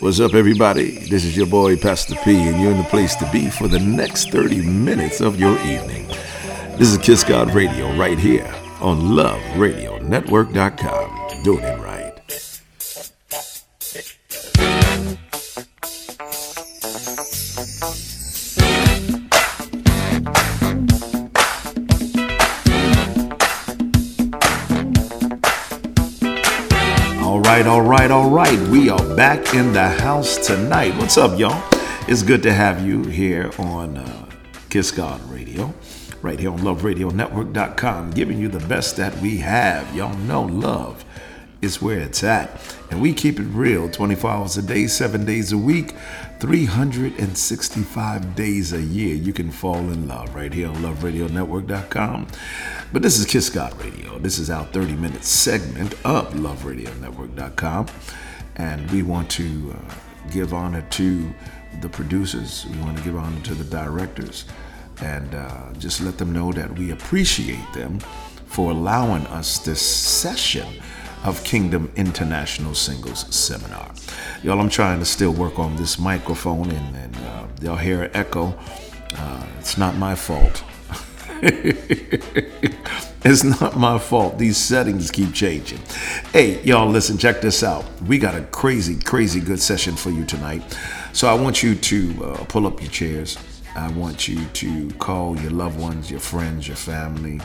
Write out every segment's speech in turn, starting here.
What's up, everybody? This is your boy, Pastor P, and you're in the place to be for the next 30 minutes of your evening. This is Kiss God Radio right here on LuvRadioNetwork.com. Doing it right. Right, all right. We are back in the house tonight. What's up, y'all? It's good to have you here on uh, Kiss God Radio, right here on LuvRadioNetwork.com, giving you the best that we have. Y'all know love is where it's at. And we keep it real 24 hours a day, seven days a week, 365 days a year. You can fall in love right here on LuvRadioNetwork.com. But this is Kiss God Radio. This is our 30 minute segment of LuvRadioNetwork.com. And we want to uh, give honor to the producers, we want to give honor to the directors, and uh, just let them know that we appreciate them for allowing us this session of Kingdom International Singles Seminar. Y'all, I'm trying to still work on this microphone, and, and uh, y'all hear an echo. Uh, it's not my fault. it's not my fault. These settings keep changing. Hey, y'all, listen, check this out. We got a crazy, crazy good session for you tonight. So I want you to uh, pull up your chairs. I want you to call your loved ones, your friends, your family,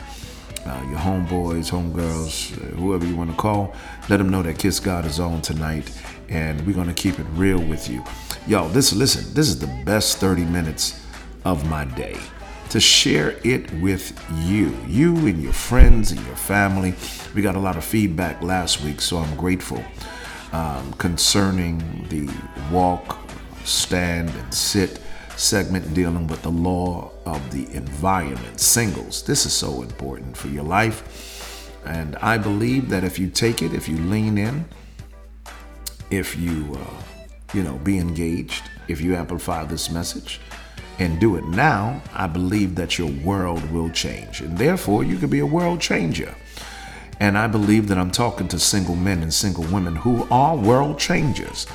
uh, your homeboys, homegirls, uh, whoever you want to call. Let them know that Kiss God is on tonight, and we're to keep it real with you. Yo, this listen, this is the best 30 minutes of my day to share it with you, you and your friends and your family. We got a lot of feedback last week, so I'm grateful um, concerning the walk, stand, and sit segment dealing with the law of the environment, singles. This is so important for your life. And I believe that if you take it, if you lean in, if you, uh, you know, be engaged, if you amplify this message, and do it now, I believe that your world will change. And therefore, you could be a world changer. And I believe that I'm talking to single men and single women who are world changers.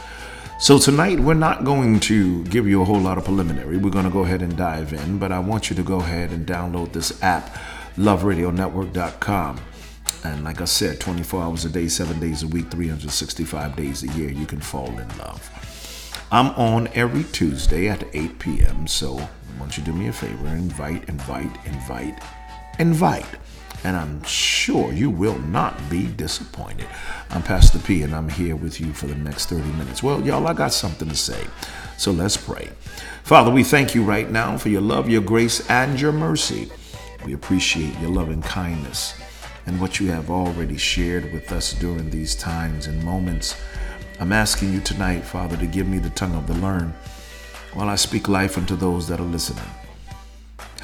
So tonight, we're not going to give you a whole lot of preliminary. We're going to go ahead and dive in, but I want you to go ahead and download this app, luvradionetwork.com. And like I said, 24 hours a day, seven days a week, 365 days a year, you can fall in love. I'm on every Tuesday at 8 p.m. So why don't you do me a favor? Invite, invite, invite, invite. And I'm sure you will not be disappointed. I'm Pastor P, and I'm here with you for the next 30 minutes. Well, y'all, I got something to say. So let's pray. Father, we thank you right now for your love, your grace, and your mercy. We appreciate your loving kindness and what you have already shared with us during these times and moments I'm asking you tonight, Father, to give me the tongue of the learned while I speak life unto those that are listening.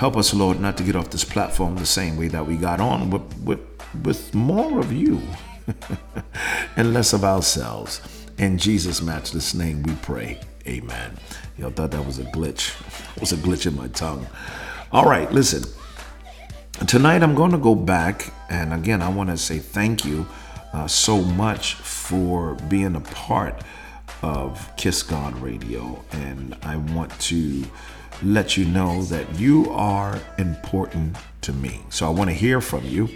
Help us, Lord, not to get off this platform the same way that we got on, with, with, with more of you and less of ourselves. In Jesus' matchless name we pray. Amen. Y'all thought that was a glitch. It was a glitch in my tongue. All right, listen. Tonight I'm going to go back, and again, I want to say thank you uh, so much for being a part of Kiss God Radio. And I want to let you know that you are important to me. So I want to hear from you.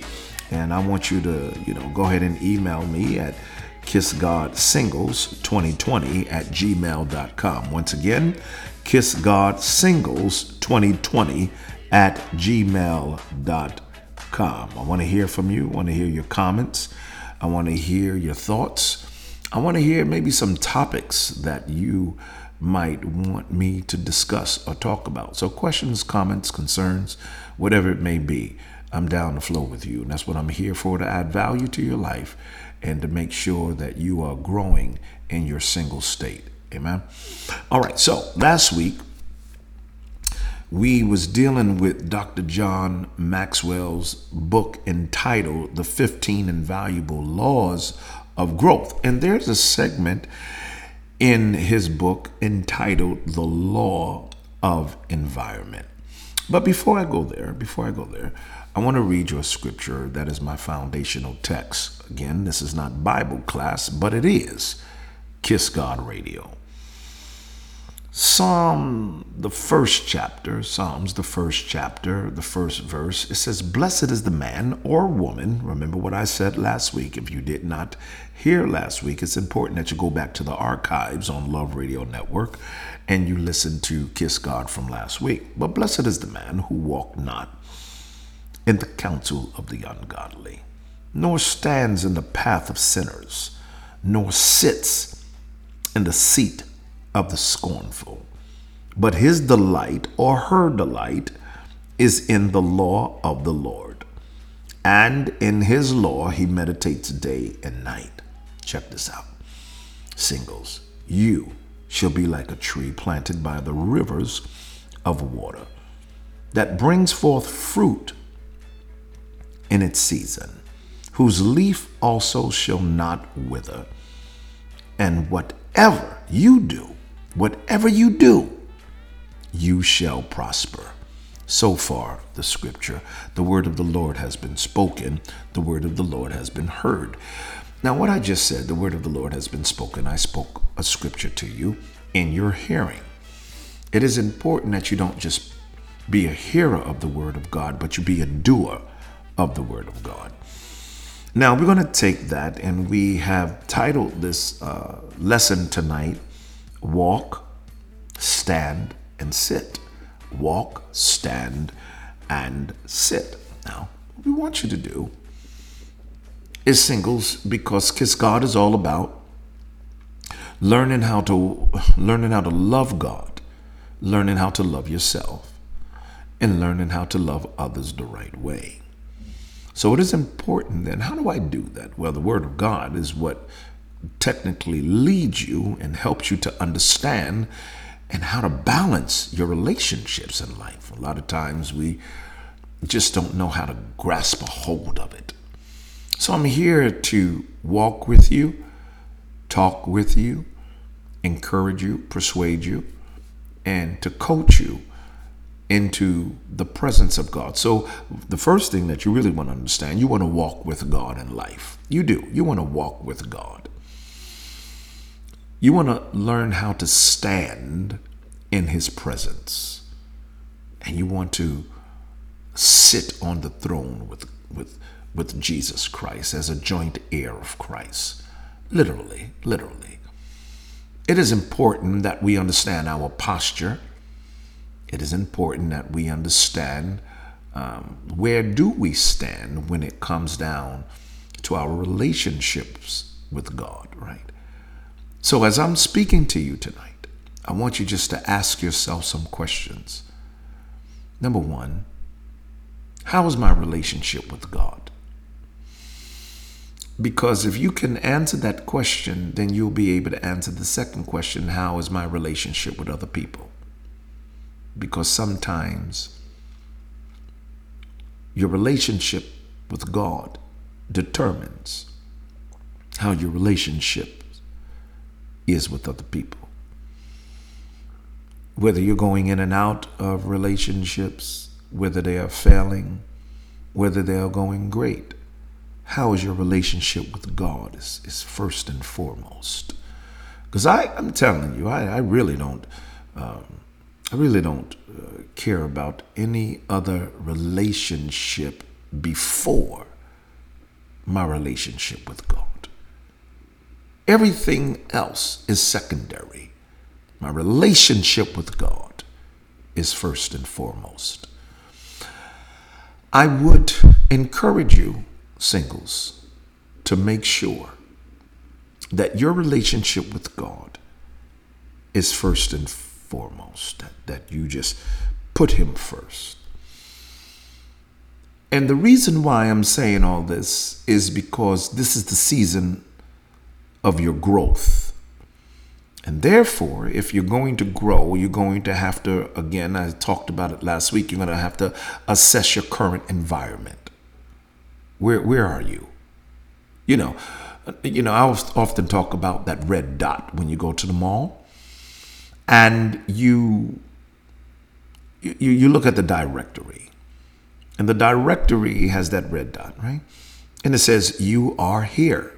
And I want you to, you know, go ahead and email me at kissgodsingles2020 at gmail.com. Once again, kissgodsingles2020 at gmail.com. I want to hear from you. I want to hear your comments. I want to hear your thoughts. I want to hear maybe some topics that you might want me to discuss or talk about. So, questions, comments, concerns, whatever it may be, I'm down to flow with you. And that's what I'm here for to add value to your life and to make sure that you are growing in your single state. Amen. All right. So, last week, we was dealing with Dr. John Maxwell's book entitled The 15 Invaluable Laws of Growth. And there's a segment in his book entitled The Law of Environment. But before I go there, before I go there, I want to read you a scripture that is my foundational text. Again, this is not Bible class, but it is Kiss God Radio. Psalm, the first chapter, Psalms, the first chapter, the first verse, it says, Blessed is the man or woman. Remember what I said last week. If you did not hear last week, it's important that you go back to the archives on Luv Radio Network and you listen to Kiss God from last week. But blessed is the man who walked not in the counsel of the ungodly, nor stands in the path of sinners, nor sits in the seat of the scornful. But his delight or her delight is in the law of the Lord. And in his law he meditates day and night. Check this out. Singles, you shall be like a tree planted by the rivers of water that brings forth fruit in its season, whose leaf also shall not wither. And whatever you do Whatever you do, you shall prosper. So far, the scripture, the word of the Lord has been spoken, the word of the Lord has been heard. Now, what I just said, the word of the Lord has been spoken, I spoke a scripture to you in your hearing. It is important that you don't just be a hearer of the word of God, but you be a doer of the word of God. Now, we're going to take that and we have titled this uh, lesson tonight, walk, stand, and sit. Walk, stand, and sit. Now, what we want you to do is singles because Kiss God is all about learning how to learning how to love God, learning how to love yourself, and learning how to love others the right way. So it is important then, how do I do that? Well, the Word of God is what technically leads you and helps you to understand and how to balance your relationships in life. A lot of times we just don't know how to grasp a hold of it. So I'm here to walk with you, talk with you, encourage you, persuade you, and to coach you into the presence of God. So, the first thing that you really want to understand, you want to walk with God in life. You do. You want to walk with God. You want to learn how to stand in his presence. And you want to sit on the throne with, with, with Jesus Christ as a joint heir of Christ. Literally, literally. It is important that we understand our posture. It is important that we understand um, where do we stand when it comes down to our relationships with God, right? So, as I'm speaking to you tonight, I want you just to ask yourself some questions. Number one, how is my relationship with God? Because if you can answer that question, then you'll be able to answer the second question how is my relationship with other people? Because sometimes your relationship with God determines how your relationship is with other people. Whether you're going in and out of relationships, whether they are failing, whether they are going great, how is your relationship with God is, is first and foremost. Because I'm telling you, I, I really don't, um, I really don't uh, care about any other relationship before my relationship with God. Everything else is secondary. My relationship with God is first and foremost. I would encourage you, singles, to make sure that your relationship with God is first and foremost, that, that you just put Him first. And the reason why I'm saying all this is because this is the season of your growth. And therefore, if you're going to grow, you're going to have to, again, I talked about it last week, you're going to have to assess your current environment. Where, where are you? You know, you know, I often talk about that red dot when you go to the mall and you, you, you look at the directory and the directory has that red dot, right? And it says, you are here.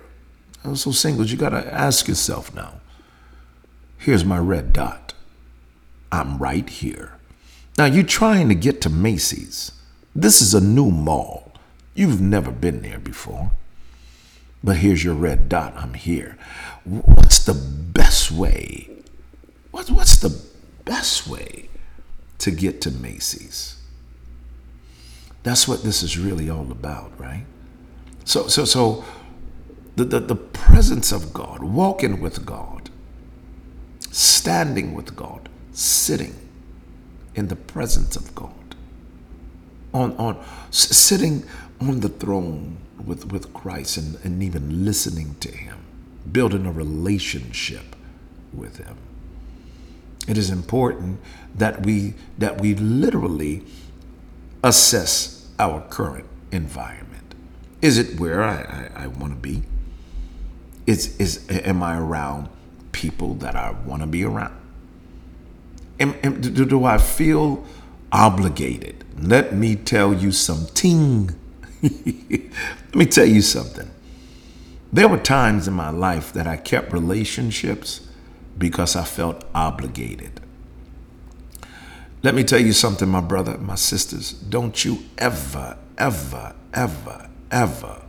So, singles, you got to ask yourself now Here's my red dot. I'm right here. Now you're trying to get to Macy's. This is a new mall. You've never been there before. But here's your red dot. I'm here. What's the best way? What, what's the best way to get to Macy's? That's what this is really all about, right? So, so, so the, the, the presence of God, walking with God, standing with God, sitting in the presence of God, on, on sitting on the throne with, with Christ and, and even listening to Him, building a relationship with Him. It is important that we that we literally assess our current environment. Is it where I, I, I want to be? Is is am I around people that I want to be around? Am, am, do, do I feel obligated? Let me tell you something. Let me tell you something. There were times in my life that I kept relationships because I felt obligated. Let me tell you something, my brother, my sisters. Don't you ever, ever, ever, ever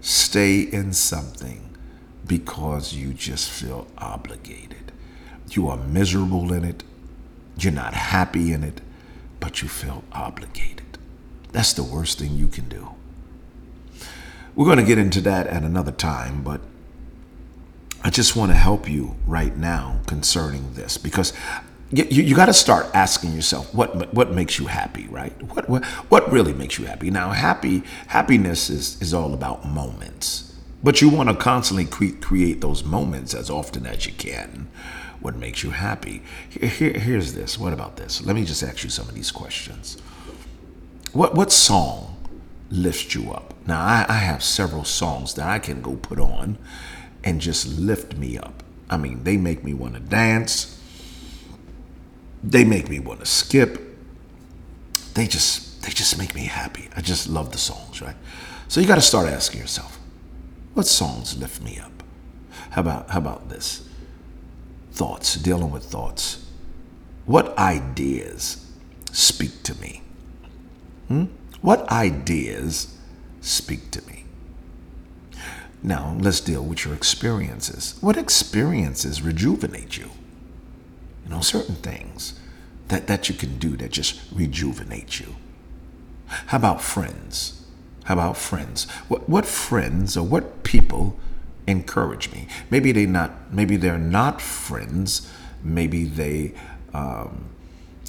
stay in something because you just feel obligated. You are miserable in it. You're not happy in it, but you feel obligated. That's the worst thing you can do. We're going to get into that at another time, but I just want to help you right now concerning this because you, you got to start asking yourself what what makes you happy, right? What, what what really makes you happy? Now, happy happiness is is all about moments, but you want to constantly cre- create those moments as often as you can. What makes you happy? Here, here's this. What about this? Let me just ask you some of these questions. What what song lifts you up. Now, I, I have several songs that I can go put on and just lift me up. I mean, they make me want to dance. They make me want to skip. They just they just make me happy. I just love the songs, right? So you got to start asking yourself, what songs lift me up? How about how about this? Thoughts, dealing with thoughts. What ideas speak to me? Hmm? What ideas speak to me? Now, let's deal with your experiences. What experiences rejuvenate you? You know, certain things that, that you can do that just rejuvenate you. How about friends? How about friends? What, what friends or what people encourage me? Maybe they not. Maybe they're not friends. Maybe they um,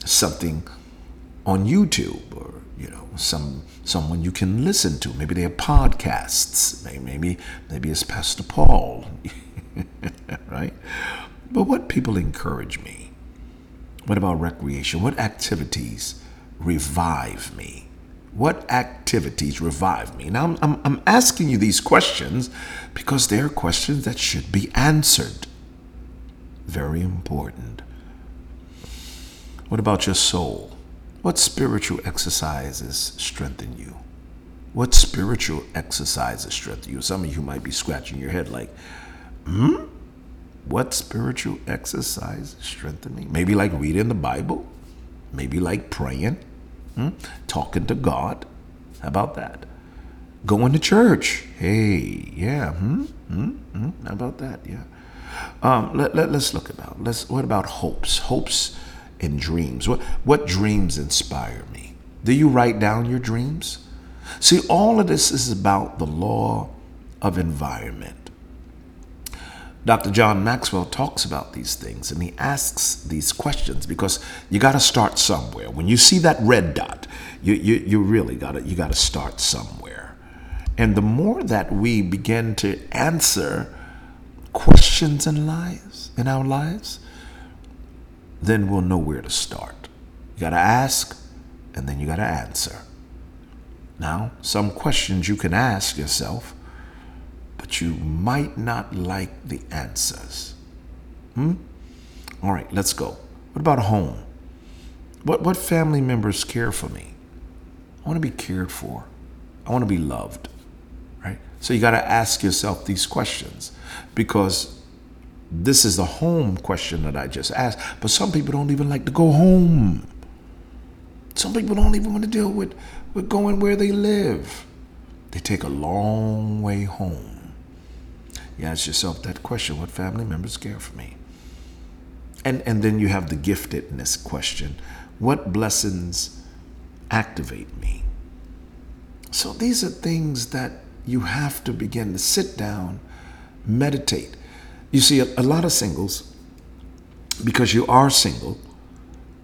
something on YouTube or you know some someone you can listen to. Maybe they are podcasts. Maybe maybe it's Pastor Paul, right? But what people encourage me? What about recreation? What activities revive me? What activities revive me? Now, I'm, I'm, I'm asking you these questions because they are questions that should be answered. Very important. What about your soul? What spiritual exercises strengthen you? What spiritual exercises strengthen you? Some of you might be scratching your head like, hmm? What spiritual exercise strengthen me? Maybe like reading the Bible, maybe like praying, hmm? talking to God. How about that? Going to church. Hey, yeah. Hmm? Hmm? hmm? How about that? Yeah. Um, let, let, let's look about. Let's. What about hopes? Hopes and dreams? What, what dreams inspire me? Do you write down your dreams? See, all of this is about the law of environment. Dr. John Maxwell talks about these things and he asks these questions because you got to start somewhere. When you see that red dot, you, you, you really got to you got to start somewhere. And the more that we begin to answer questions in lives in our lives, then we'll know where to start. You got to ask, and then you got to answer. Now, some questions you can ask yourself, but you might not like the answers. Hmm? All right, let's go. What about home? What, what family members care for me? I want to be cared for. I want to be loved. Right? So you got to ask yourself these questions because This is the home question that I just asked. But some people don't even like to go home. Some people don't even want to deal with, with going where they live. They take a long way home. You ask yourself that question what family members care for me? And, and then you have the giftedness question what blessings activate me? So these are things that you have to begin to sit down, meditate. You see, a, a lot of singles, because you are single,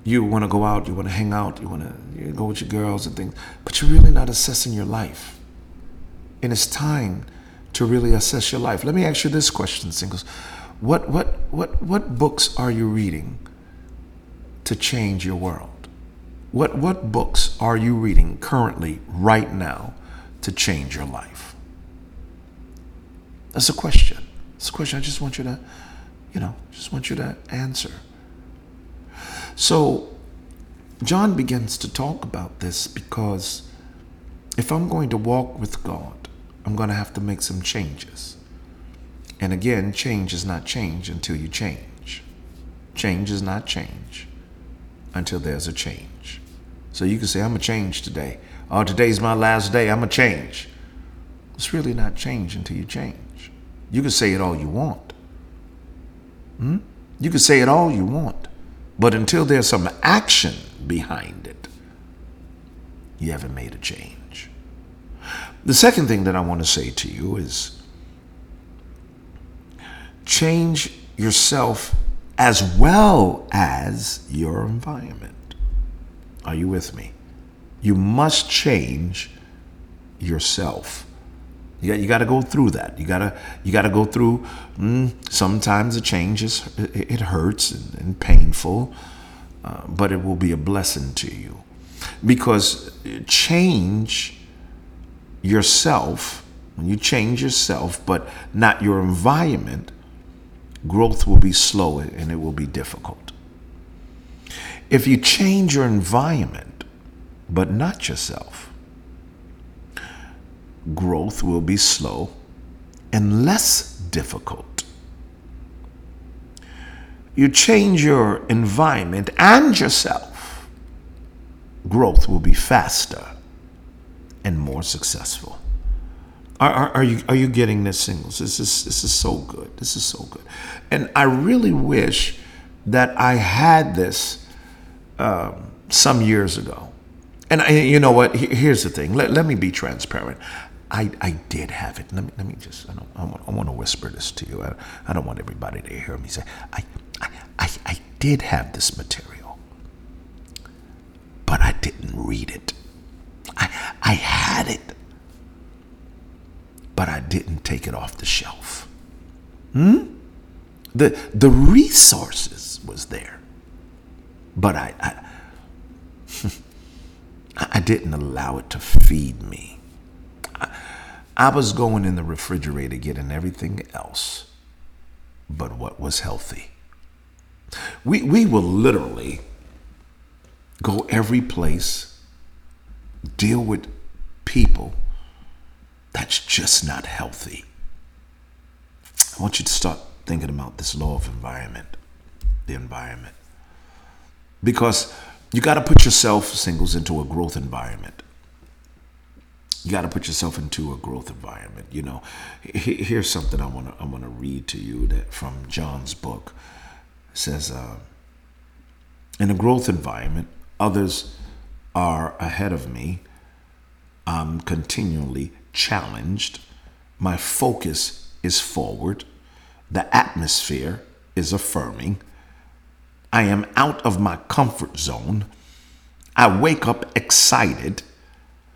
you want to go out, you want to hang out, you want to go with your girls and things, but you're really not assessing your life. And it's time to really assess your life. Let me ask you this question, singles. What, what, what, what books are you reading to change your world? What, what books are you reading currently, right now, to change your life? That's a question. It's a question I just want you to, you know, just want you to answer. So, John begins to talk about this because if I'm going to walk with God, I'm going to have to make some changes. And again, change is not change until you change. Change is not change until there's a change. So you can say, I'm going to change today. Oh, today's my last day. I'm going to change. It's really not change until you change. You can say it all you want. Hmm? You can say it all you want. But until there's some action behind it, you haven't made a change. The second thing that I want to say to you is change yourself as well as your environment. Are you with me? You must change yourself. You got, you got to go through that. You got to you got to go through. Mm, sometimes the change is it, it hurts and, and painful, uh, but it will be a blessing to you because change yourself when you change yourself, but not your environment. Growth will be slow and it will be difficult. If you change your environment, but not yourself, growth will be slow and less difficult. You change your environment and yourself, growth will be faster and more successful. Are, are, are, you are you getting this singles? This is this is so good. This is so good, and I really wish that I had this um, some years ago. And I, you know what? Here's the thing. Let, let me be transparent. I, I did have it. Let me, let me just, I, don't, I, want, I want to whisper this to you. I, I don't want everybody to hear me say, I, I, I, I did have this material, but I didn't read it. I, I had it, but I didn't take it off the shelf. Hmm? The, the resources was there, but I, I, I didn't allow it to feed me. I was going in the refrigerator getting everything else but what was healthy. We, we will literally go every place, deal with people that's just not healthy. I want you to start thinking about this law of environment, the environment. Because you got to put yourself, singles, into a growth environment you got to put yourself into a growth environment. You know, here's something I want to I want to read to you that from John's book. It says, uh, in a growth environment, others are ahead of me. I'm continually challenged. My focus is forward. The atmosphere is affirming. I am out of my comfort zone. I wake up excited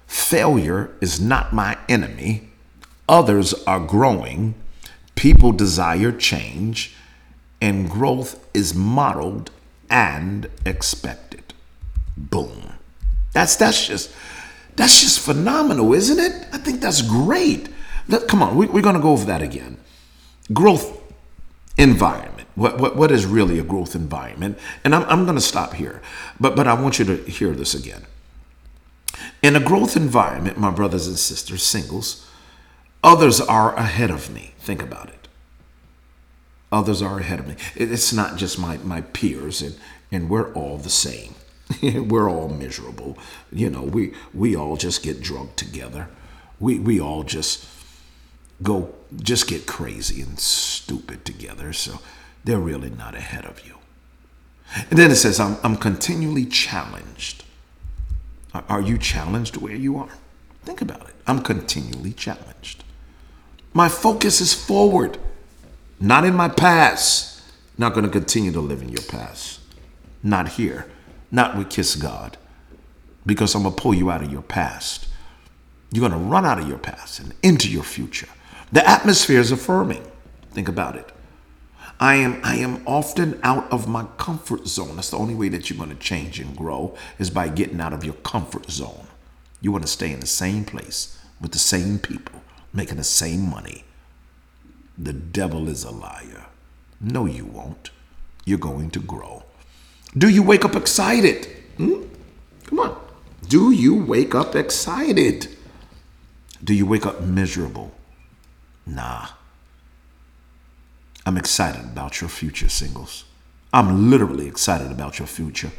Failure is not my enemy. Others are growing. People desire change. And growth is modeled and expected. Boom. That's that's just that's just phenomenal, isn't it? I think that's great. Let, come on, we, we're going to go over that again. Growth environment. What, what, what is really a growth environment? And I'm, I'm going to stop here, but, but I want you to hear this again. In a growth environment, my brothers and sisters, singles, others are ahead of me. Think about it. Others are ahead of me. It's not just my, my peers, and, and we're all the same. we're all miserable. You know, we, we all just get drunk together. We, we all just go, just get crazy and stupid together. So they're really not ahead of you. And then it says, I'm, I'm continually challenged. Are you challenged where you are? Think about it. I'm continually challenged. My focus is forward, not in my past. Not going to continue to live in your past. Not here. Not with Kiss God. Because I'm going to pull you out of your past. You're going to run out of your past and into your future. The atmosphere is affirming. Think about it. I am I am often out of my comfort zone. That's the only way that you're going to change and grow is by getting out of your comfort zone. You want to stay in the same place with the same people, making the same money. The devil is a liar. No, you won't. You're going to grow. Do you wake up excited? Hmm? Come on. Do you wake up excited? Do you wake up miserable? Nah. I'm excited about your future, singles. I'm literally excited about your future.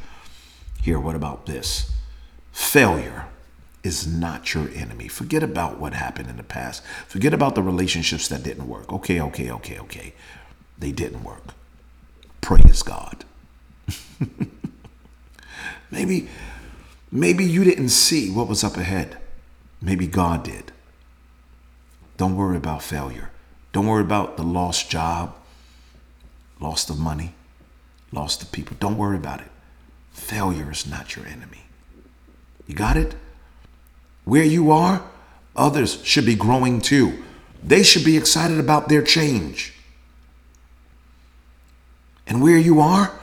Here, what about this? Failure is not your enemy. Forget about what happened in the past. Forget about the relationships that didn't work. Okay, okay, okay, okay. They didn't work. Praise God. maybe maybe you didn't see what was up ahead. Maybe God did. Don't worry about failure. Don't worry about the lost job, lost of money, lost of people. Don't worry about it. Failure is not your enemy. You got it? Where you are, others should be growing too. They should be excited about their change. And where you are,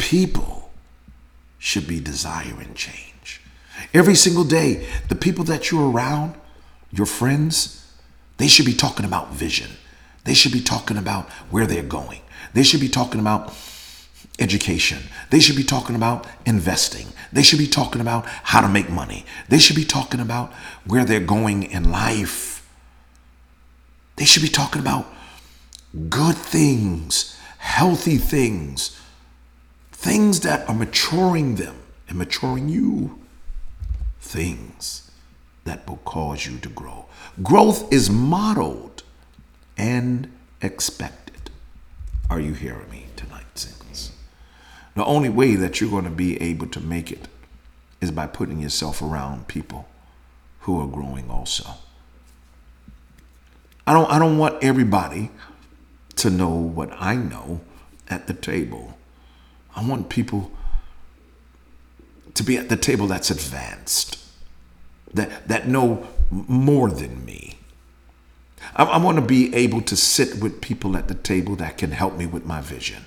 people should be desiring change. Every single day, the people that you're around, your friends, they should be talking about vision. They should be talking about where they're going. They should be talking about education. They should be talking about investing. They should be talking about how to make money. They should be talking about where they're going in life. They should be talking about good things, healthy things, things that are maturing them and maturing you, things that will cause you to grow. Growth is modeled and expected. Are you hearing me tonight, singles? The only way that you're going to be able to make it is by putting yourself around people who are growing also. I don't I don't want everybody to know what I know at the table. I want people to be at the table that's advanced, that that know more than me. I, I want to be able to sit with people at the table that can help me with my vision,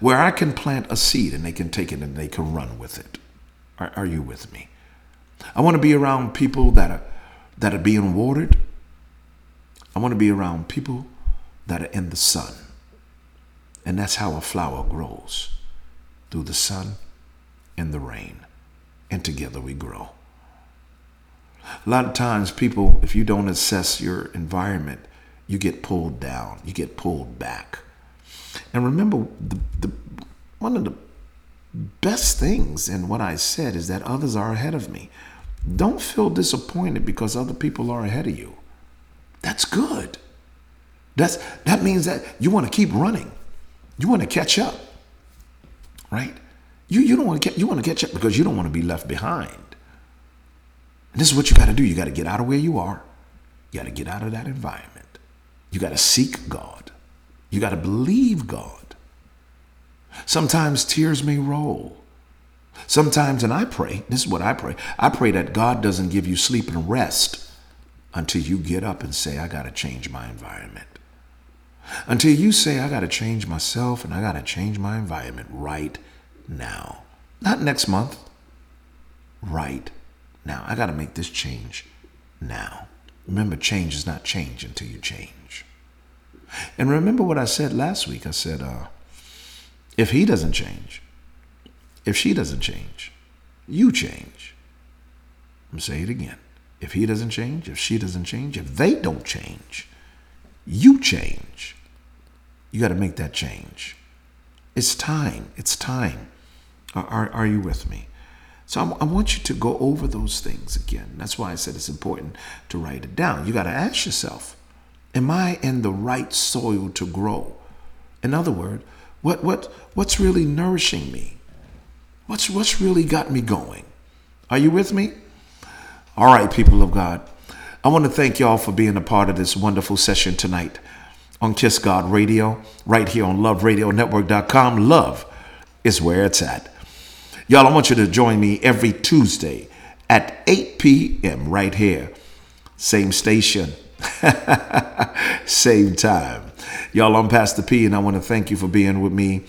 where I can plant a seed and they can take it and they can run with it. Are, are you with me? I want to be around people that are that are being watered. I want to be around people that are in the sun. And that's how a flower grows through the sun and the rain. And together we grow. A lot of times, people, if you don't assess your environment, you get pulled down, you get pulled back. And remember, the, the, one of the best things in what I said is that others are ahead of me. Don't feel disappointed because other people are ahead of you. That's good. That's, that means that you want to keep running. You want to catch up, right? You, you don't want to get, you want to catch up because you don't want to be left behind. And this is what you got to do. You got to get out of where you are. You got to get out of that environment. You got to seek God. You got to believe God. Sometimes tears may roll. Sometimes, and I pray, this is what I pray I pray that God doesn't give you sleep and rest until you get up and say, I got to change my environment. Until you say, I got to change myself and I got to change my environment right now. Not next month, right now. I got to make this change now. Remember, change is not change until you change. And remember what I said last week. I said, uh, if he doesn't change, if she doesn't change, you change. I'm say it again. If he doesn't change, if she doesn't change, if they don't change, you change. You got to make that change. It's time. It's time. Are, are, are you with me? So I, I want you to go over those things again. That's why I said it's important to write it down. You got to ask yourself, am I in the right soil to grow? In other words, what, what, what's really nourishing me? What's, what's really got me going? Are you with me? All right, people of God. I want to thank y'all for being a part of this wonderful session tonight on Kiss God Radio, right here on LuvRadioNetwork.com. Love is where it's at. Y'all, I want you to join me every Tuesday at 8 p.m. right here. Same station, same time. Y'all, I'm Pastor P, and I want to thank you for being with me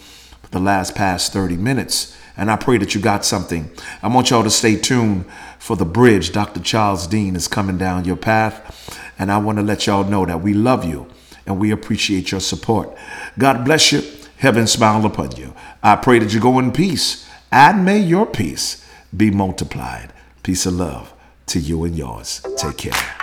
for the last past 30 minutes. And I pray that you got something. I want y'all to stay tuned for the bridge. Dr. Charles Dean is coming down your path. And I want to let y'all know that we love you and we appreciate your support. God bless you. Heaven smile upon you. I pray that you go in peace and may your peace be multiplied. Peace and love to you and yours. Take care.